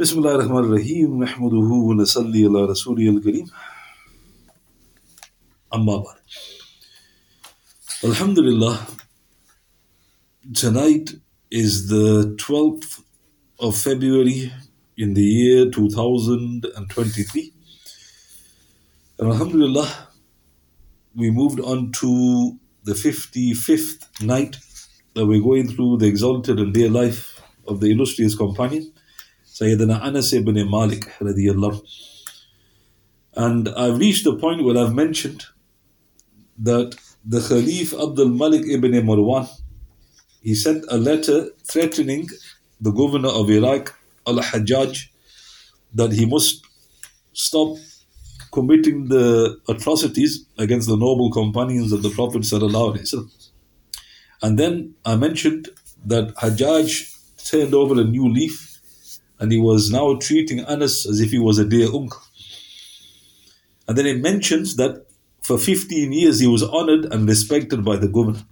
بسم الله الرحمن الرحيم نحمده ونصلي على رسوله الكريم أما بعد Alhamdulillah tonight is the 12th of February in the year 2023 and Alhamdulillah we moved on to the 55th night that we're going through the exalted and dear life of the illustrious companion Sayyidina Anas ibn Malik radiallahu. And I've reached the point where I've mentioned that the Khalif Abdul Malik ibn Marwan, he sent a letter threatening the governor of Iraq, Al-Hajjaj, that he must stop committing the atrocities against the noble companions of the Prophet And then I mentioned that Hajjaj turned over a new leaf and he was now treating Anas as if he was a dear uncle. And then it mentions that for 15 years he was honored and respected by the governor.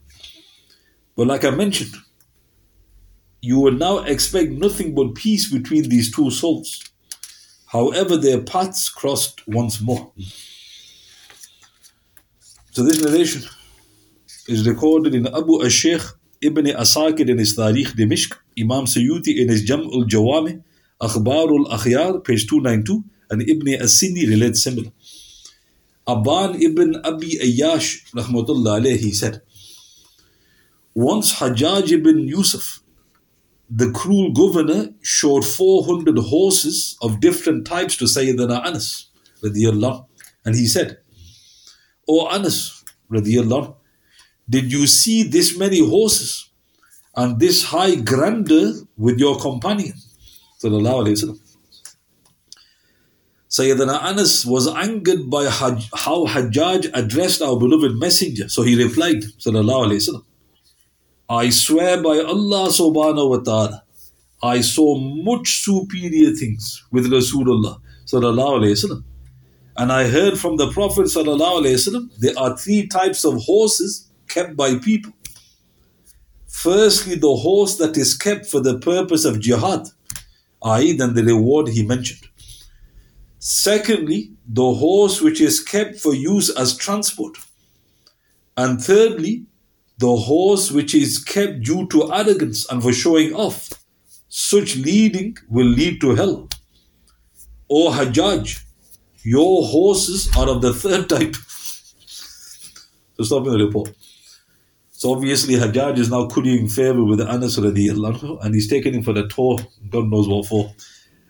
But like I mentioned, you will now expect nothing but peace between these two souls. However, their paths crossed once more. So this narration is recorded in Abu Ash-Shaykh Ibn Asakir in his Tarikh Dimishq, Imam Suyuti in his Jam' al-Jawami, Akhbarul Akhyar, page 292, and Ibn As-Sindi relates similar. Aban ibn Abi Ayyash, rahmatullah alayhi, said, Once Hajjaj ibn Yusuf, the cruel governor, showed 400 horses of different types to Sayyidina Anas, radiallahu, and he said, O Anas, radiallahu, did you see this many horses and this high grandeur with your companion? Sallallahu Alaihi Wasallam. Sayyidina Anas was angered by how Hajjaj addressed our beloved messenger. So he replied, Sallallahu Alaihi Wasallam, I swear by Allah subhanahu wa ta'ala, I saw much superior things with Rasulullah Sallallahu Alaihi Wasallam. And I heard from the Prophet Sallallahu Alaihi Wasallam, there are three types of horses kept by people. Firstly, the horse that is kept for the purpose of jihad i.e., than the reward he mentioned. Secondly, the horse which is kept for use as transport. And thirdly, the horse which is kept due to arrogance and for showing off. Such leading will lead to hell. O Hajjaj, your horses are of the third type. So stop in the report. So obviously Hajjaj is now currying favor with Anas radiallahu and he's taking him for the tour, God knows what for.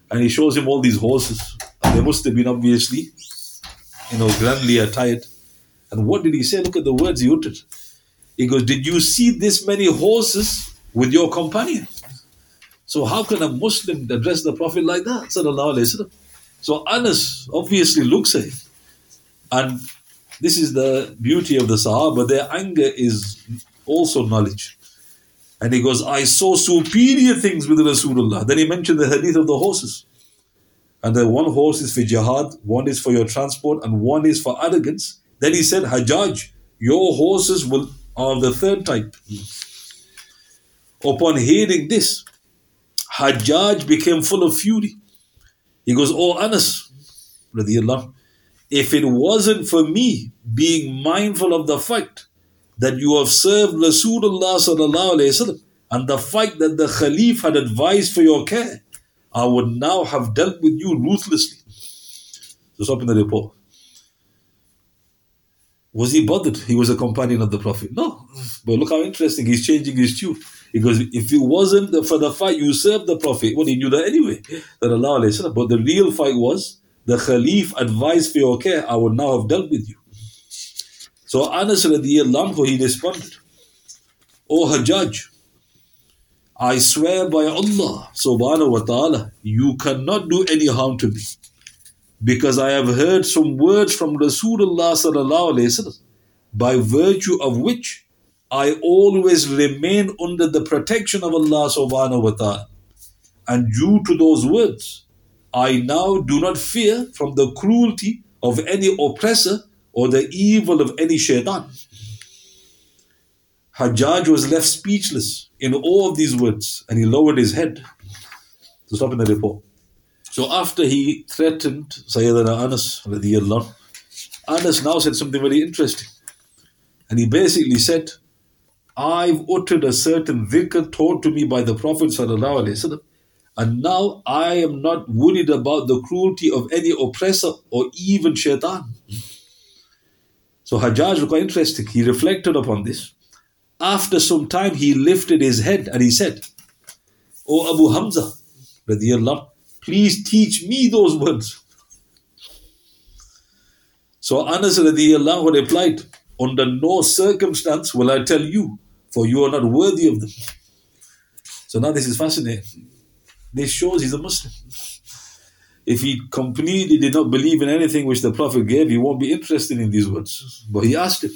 And he shows him all these horses. And they must have been obviously, you know, grandly attired. And what did he say? Look at the words he uttered. He goes, Did you see this many horses with your companion? So how can a Muslim address the Prophet like that? So Anas obviously looks at him. And this is the beauty of the Sahaba. Their anger is also knowledge. And he goes, I saw superior things with Rasulullah. Then he mentioned the hadith of the horses. And the one horse is for jihad, one is for your transport, and one is for arrogance. Then he said, Hajjaj, your horses will are the third type. Upon hearing this, Hajjaj became full of fury. He goes, Oh Anas, radiallahu, if it wasn't for me being mindful of the fact that you have served Rasulullah sallallahu wasallam and the fact that the Khalif had advised for your care, I would now have dealt with you ruthlessly. So stop in the report. Was he bothered? He was a companion of the Prophet. No. But look how interesting. He's changing his tune. Goes, if it wasn't for the fight you served the Prophet, well, he knew that anyway. That Allah, but the real fight was the Khalif advised for your care, I would now have dealt with you. So Anas radiallahu he responded, O Hajjaj, I swear by Allah subhanahu wa ta'ala, you cannot do any harm to me. Because I have heard some words from Rasulullah sallallahu alayhi wasallam, by virtue of which I always remain under the protection of Allah subhanahu wa ta'ala. And due to those words, I now do not fear from the cruelty of any oppressor or the evil of any shaitan. Hajjaj was left speechless in all of these words and he lowered his head. To stop in the report. So after he threatened Sayyidina Anas, Anas now said something very interesting. And he basically said, I've uttered a certain dhikr taught to me by the Prophet and now I am not worried about the cruelty of any oppressor or even shaitan. So Hajjaj was quite interesting. He reflected upon this. After some time, he lifted his head and he said, O Abu Hamza, please teach me those words. So Anas replied, Under no circumstance will I tell you, for you are not worthy of them. So now this is fascinating. This shows he's a Muslim. If he completely did not believe in anything which the Prophet gave, he won't be interested in these words. But he asked him.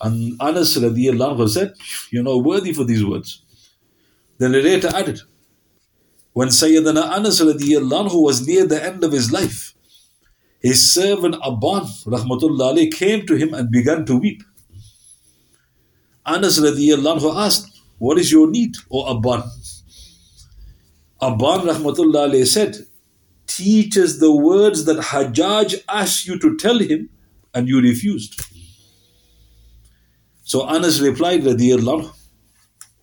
And Anas radiallahu said, You're not worthy for these words. Then the later added, When Sayyidina Anas radiallahu was near the end of his life, his servant Abban rahmatullah came to him and began to weep. Anas radiallahu asked, What is your need, O Abban? Abban rahmatullah said, Teach us the words that Hajjaj asked you to tell him and you refused. So Anas replied, radiallahu,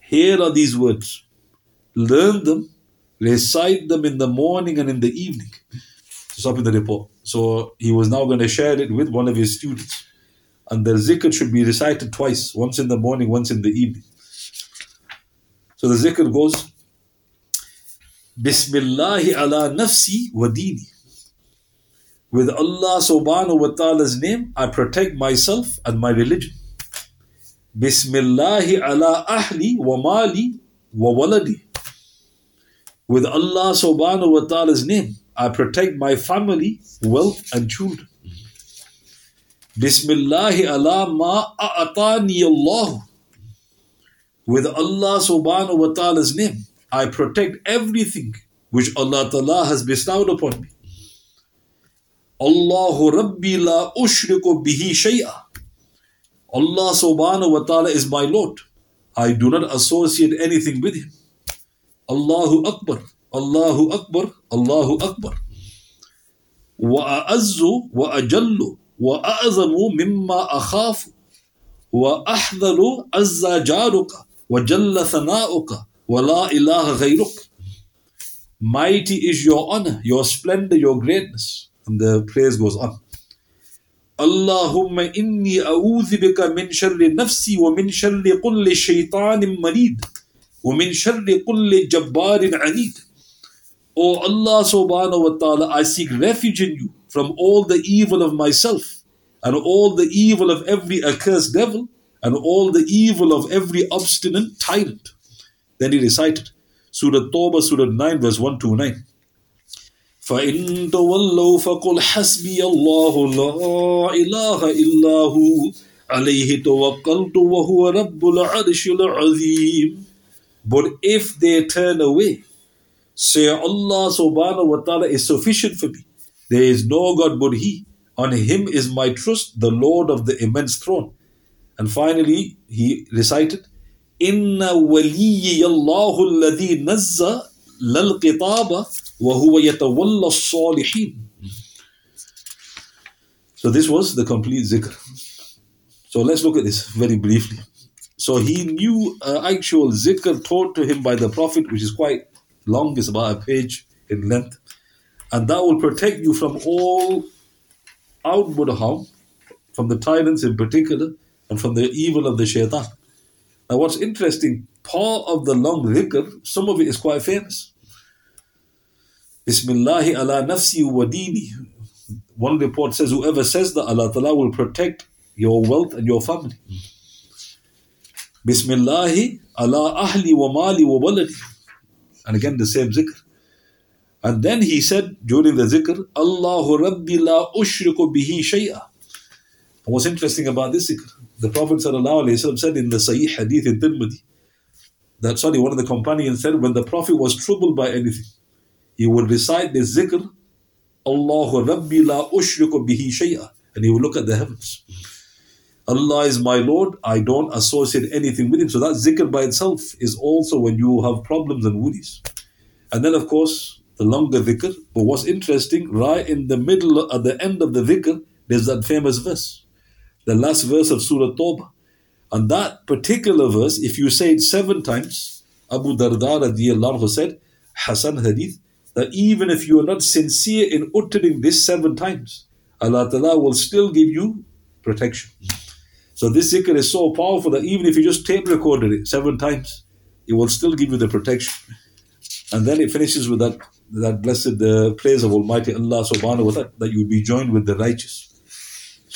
Here are these words. Learn them, recite them in the morning and in the evening. Stop in the report. So he was now going to share it with one of his students. And the zikr should be recited twice, once in the morning, once in the evening. So the zikr goes, Bismillahi ala nafsi wa dini. With Allah subhanahu wa ta'ala's name, I protect myself and my religion. Bismillahi ala ahli wa mali wa waladi. With Allah subhanahu wa ta'ala's name, I protect my family, wealth and children. Bismillahi ala ma a'atani Allah. With Allah subhanahu wa ta'ala's name, I protect everything which Allah ta'ala has bestowed upon me. Allahu Rabbi la ushriku bihi shay'a. Allah subhanahu wa ta'ala is my Lord. I do not associate anything with Him. Allahu Akbar, Allahu Akbar, Allahu Akbar. وأعز وأجل وأعظم مما أخاف وأحذر عز جارك وجل ثناؤك ولا إله غيرك Mighty is your honor, your splendor, your greatness. And the praise goes on. اللهم إني أعوذ بك من شر نفسي ومن شر كل شيطان مريد ومن شر كل جبار عنيد O Allah subhanahu wa ta'ala, I seek refuge in you from all the evil of myself and all the evil of every accursed devil and all the evil of every obstinate tyrant. Then he recited Surah Tawbah, Surah 9, verse 1 to 9. فإن تولوا فقل حسبي الله لا إله إلا هو عليه توكلت وهو رب العرش العظيم But if they turn away, say Allah subhanahu wa ta'ala is sufficient for me. There is no God but He. On Him is my trust, the Lord of the immense throne. And finally, he recited, Inna waliyyi Allahu alladhi nazza lal qitaba وَهُوَ يَتَوَلَّى الصَّالِحِينَ So this was the complete zikr. So let's look at this very briefly. So he knew uh, actual zikr taught to him by the Prophet, which is quite long, it's about a page in length. And that will protect you from all outward harm, from the tyrants in particular, and from the evil of the shaitan. Now, what's interesting, part of the long zikr, some of it is quite famous. Bismillahi ala nafsi wa dini. One report says, whoever says that, Allah Ta'ala will protect your wealth and your family. Bismillahi ala ahli wa mali wa waladi. And again, the same zikr. And then he said during the zikr, Allahu Rabbi la ushriku bihi shay'a. What's interesting about this zikr? The Prophet said in the Sahih Hadith in Tirmidhi, that sorry, one of the companions said, when the Prophet was troubled by anything, he would recite the zikr, Allahu Rabbi la ushriku bihi shay'a. And he would look at the heavens. Allah is my Lord, I don't associate anything with Him. So that zikr by itself is also when you have problems and worries. And then, of course, the longer dhikr. But what's interesting, right in the middle, at the end of the dhikr, there's that famous verse, the last verse of Surah Tawbah. And that particular verse, if you say it seven times, Abu Darda radiallahu said, Hasan Hadith, that even if you are not sincere in uttering this seven times, Allah Ta'ala will still give you protection. So this zikr is so powerful that even if you just tape recorded it seven times, it will still give you the protection. And then it finishes with that that blessed uh, praise of Almighty Allah subhanahu wa ta'ala that you be joined with the righteous.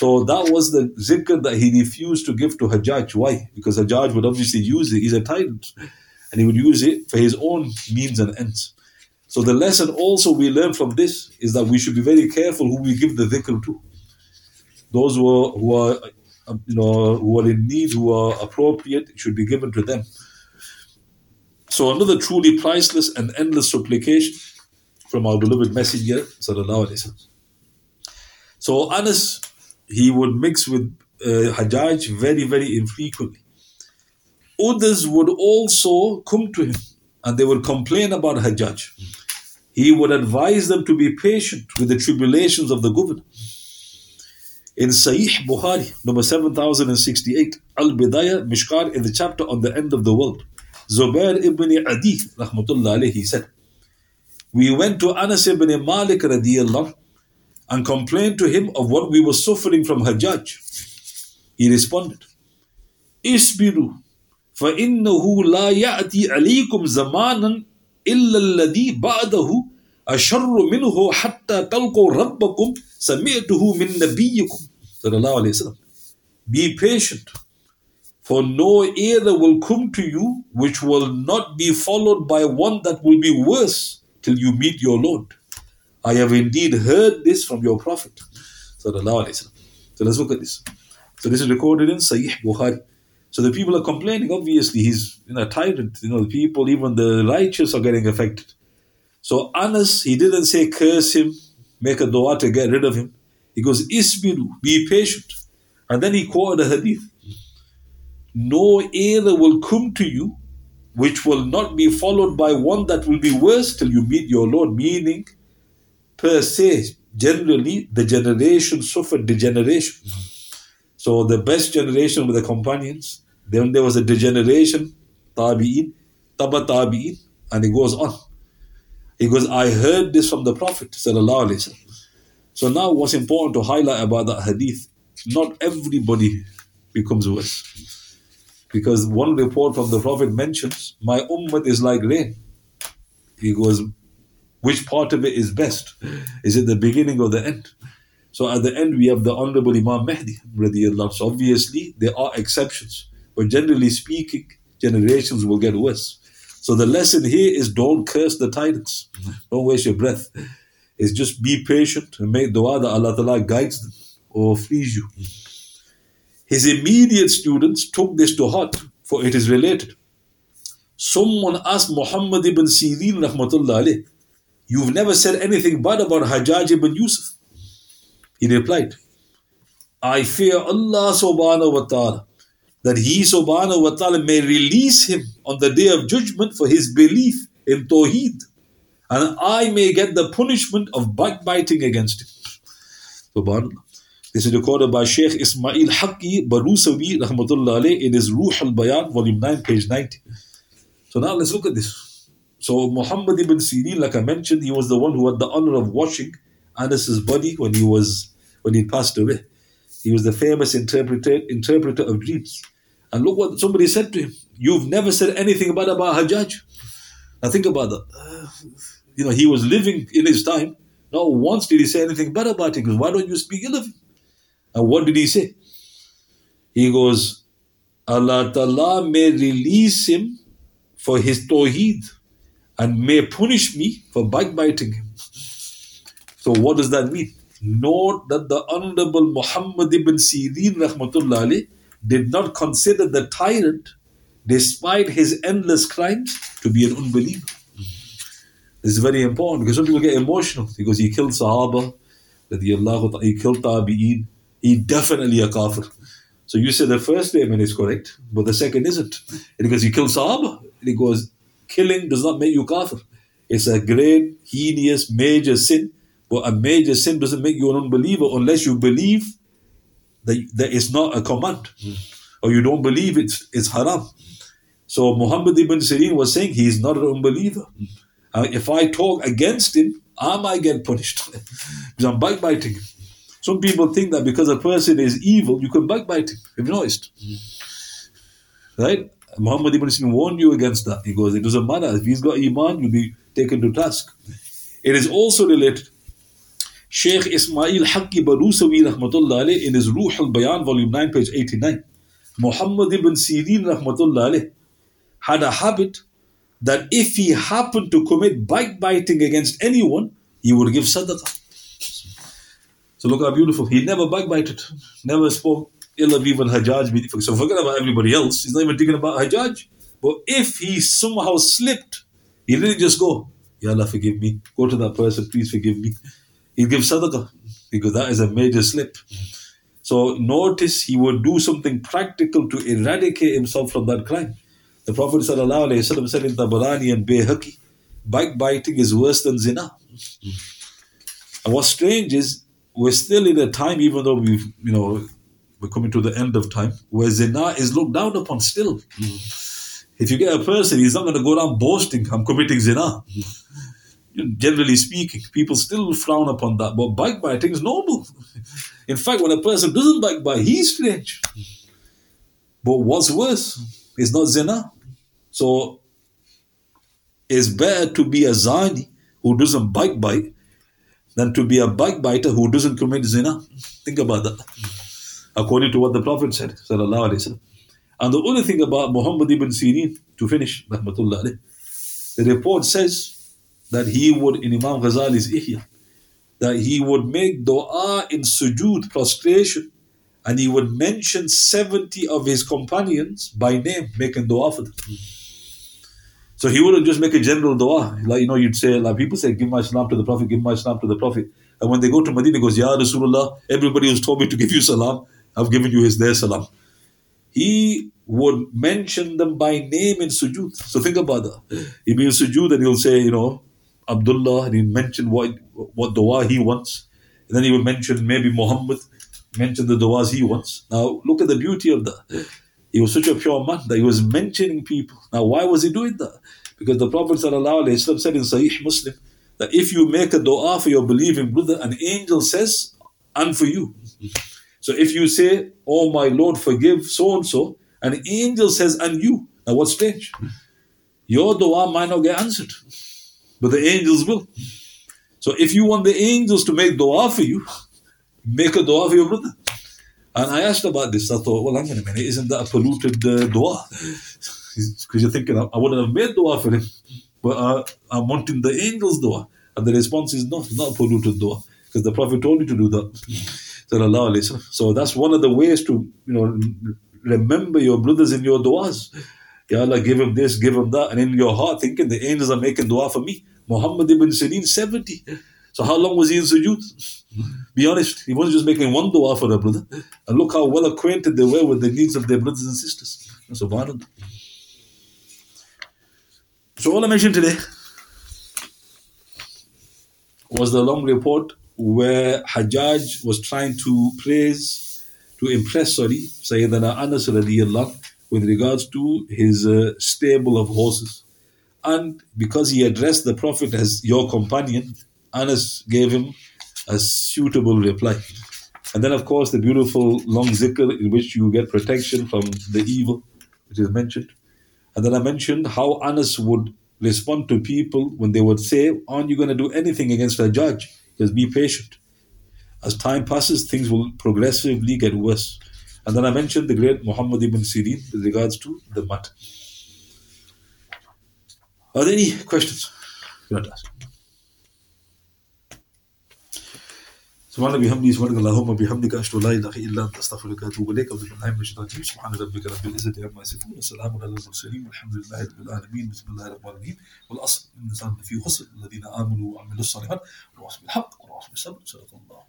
So that was the zikr that he refused to give to Hajjaj. Why? Because Hajjaj would obviously use it. He's a tyrant. And he would use it for his own means and ends. So the lesson also we learn from this is that we should be very careful who we give the dhikr to. Those who are, who are um, you know, who are in need, who are appropriate, should be given to them. So another truly priceless and endless supplication from our beloved Messenger, sallallahu alaihi wasallam. So Anas, he would mix with uh, Hajjaj very, very infrequently. Others would also come to him and they would complain about Hajjaj he would advise them to be patient with the tribulations of the governor. In Sahih Bukhari, number 7068, Al Bidayah Mishkat, in the chapter on the end of the world, Zubair ibn Adi, rahmatullah alayhi, said, We went to Anas ibn Malik radiallahu and complained to him of what we were suffering from Hajjaj. He responded, Isbiru, فإنه لا يأتي عليكم زمانا إلا الذي بعده أشر منه حتى تلقوا ربكم سمعته من نبيكم صلى الله عليه وسلم Be patient for no era will come to you which will not be followed by one that will be worse till you meet your Lord. I have indeed heard this from your Prophet. So let's look at this. So this is recorded in Sahih Bukhari. So the people are complaining. Obviously, he's you know, a tyrant. You know, the people, even the righteous, are getting affected. So Anas, he didn't say curse him, make a dua to get rid of him. He goes, Isbiru, be patient. And then he quoted a hadith. No era will come to you which will not be followed by one that will be worse till you meet your Lord. Meaning, per se, generally, the generation suffered degeneration. So the best generation were the companions. Then there was a degeneration, tabi'in, taba tabi'in, and it goes on. He goes, I heard this from the Prophet. So now what's important to highlight about that hadith, not everybody becomes worse. Because one report from the Prophet mentions, my ummah is like rain. He goes, which part of it is best? Is it the beginning or the end? So at the end, we have the Honorable Imam Mahdi. So obviously, there are exceptions. But generally speaking, generations will get worse. So the lesson here is don't curse the tyrants. Don't waste your breath. It's just be patient and make dua that Allah Ta'ala guides them or frees you. His immediate students took this to heart, for it is related. Someone asked Muhammad ibn Sirin rahmatullah alayh, You've never said anything bad about Hajjaj ibn Yusuf. He replied, I fear Allah subhanahu wa ta'ala that He subhanahu wa ta'ala may release him on the day of judgment for his belief in Tawheed and I may get the punishment of backbiting against him. Subhanallah. This is recorded by Sheikh Ismail Haqqi Barusawi rahmatullah alayh in his Ruh al-Bayan, volume 9, page 90. So now let's look at this. So Muhammad ibn Sirin, like I mentioned, he was the one who had the honor of washing Anas's body when he was when he passed away. He was the famous interpreter, interpreter of dreams. And look what somebody said to him. You've never said anything bad about Hajjaj. Now think about that. Uh, you know, he was living in his time. Not once did he say anything bad about him. Why don't you speak ill of him? And what did he say? He goes, Allah Ta'ala may release him for his tawheed and may punish me for backbiting him. So what does that mean? note that the Honorable Muhammad ibn Sirin rahmatullah did not consider the tyrant, despite his endless crimes, to be an unbeliever. This is very important because some people get emotional because he killed Sahaba, that he killed Tabi'een, he definitely a kafir. So you say the first statement is correct, but the second isn't. Because he killed Sahaba. And he goes, killing does not make you kafir. It's a great, heinous, major sin. But a major sin doesn't make you an unbeliever unless you believe that, that it's not a command. Or you don't believe it's, it's haram. So Muhammad ibn Sirin was saying he's not an unbeliever. Uh, if I talk against him, I might get punished because I'm backbiting him. Some people think that because a person is evil, you can backbite him. Have you noticed? Right? Muhammad ibn Sirin warned you against that. He goes, it doesn't matter. If he's got iman, you'll be taken to task. It is also related. Sheikh Ismail Haqqi Balusawi rahmatullah in his Ruh al-Bayan, volume 9, page 89, Muhammad ibn Sirin rahmatullah had a habit that if he happened to commit backbiting against anyone, he would give sadaqah. So look how beautiful. He never backbited, never spoke ill of even Hajjaj. So forget about everybody else. He's not even thinking about Hajjaj. But if he somehow slipped, he didn't just go, Ya Allah, forgive me. Go to that person, please forgive me. He'd give sadaqah because that is a major slip. So notice he would do something practical to eradicate himself from that crime. The Prophet said in Tabarani and Bayhaqi, backbiting is worse than zina. And what's strange is we're still in a time, even though we've, you know, we're coming to the end of time, where zina is looked down upon still. If you get a person, he's not going to go around boasting, I'm committing zina. Generally speaking, people still frown upon that, but backbiting is normal. In fact, when a person doesn't backbite, he's strange. But what's worse is not zina. So it's better to be a zani who doesn't backbite than to be a backbiter who doesn't commit zina. Think about that. According to what the Prophet said. And the other thing about Muhammad ibn Sirin, to finish, the report says that he would, in Imam Ghazali's Ihya, that he would make dua in sujood, prostration, and he would mention 70 of his companions by name, making dua for them. So he wouldn't just make a general dua. Like, you know, you'd say, like people say, give my salam to the Prophet, give my salam to the Prophet. And when they go to Medina, he goes, Ya Rasulullah, everybody who's told me to give you salam, I've given you his their salam. He would mention them by name in sujood. So think about that. He'd be in sujood and he'll say, you know, Abdullah, and he'd mention what, what dua he wants. And then he would mention maybe Muhammad, mention the duas he wants. Now, look at the beauty of that. He was such a pure man that he was mentioning people. Now, why was he doing that? Because the Prophet ﷺ said in Sahih Muslim that if you make a dua for your believing brother, an angel says, and for you. So if you say, Oh my Lord, forgive so and so, an angel says, and you. Now, what's strange? Your dua might not get answered, but the angels will. So if you want the angels to make dua for you, make a dua for your brother. And I asked about this. I thought, well, hang on a minute, isn't that a polluted uh, dua? Because you're thinking, I wouldn't have made dua for him, but uh, I'm wanting the angels' dua. And the response is, no, not polluted dua, because the Prophet told you to do that. So that's one of the ways to, you know, remember your brothers in your duas. Ya Allah, give him this, give him that. And in your heart, thinking the angels are making dua for me. Muhammad ibn Sirin, 70. So how long was he in sujood? Be honest, he wasn't just making one dua for a brother. And look how well acquainted they were with the needs of their brothers and sisters. Subhanallah. So all I mentioned today was the long report where Hajjaj was trying to praise, to impress, sorry, Sayyidina Anas radiallahu with regards to his uh, stable of horses. And because he addressed the Prophet as your companion, Anas gave him a suitable reply. And then, of course, the beautiful long zikr in which you get protection from the evil, which is mentioned. And then I mentioned how Anas would respond to people when they would say, Aren't you going to do anything against Hajjaj? Just be patient. As time passes, things will progressively get worse. And then I mentioned the great Muhammad ibn Sirin with regards to the mat. Are there any questions you want to ask? سبحان بحمده سبحانك اللهم وبحمدك أشهد أن لا إله إلا أنت أستغفرك وأتوب إليك. الله من الشيطان الرجيم سبحان ربك رب العزة عما يصفون وسلام على المرسلين والحمد لله رب العالمين. بسم الله الرحمن الرحيم. والأصل الإنسان في خسر الذين آمنوا وعملوا الصالحات والوصف بالحق والوصف بالصبر صدق الله.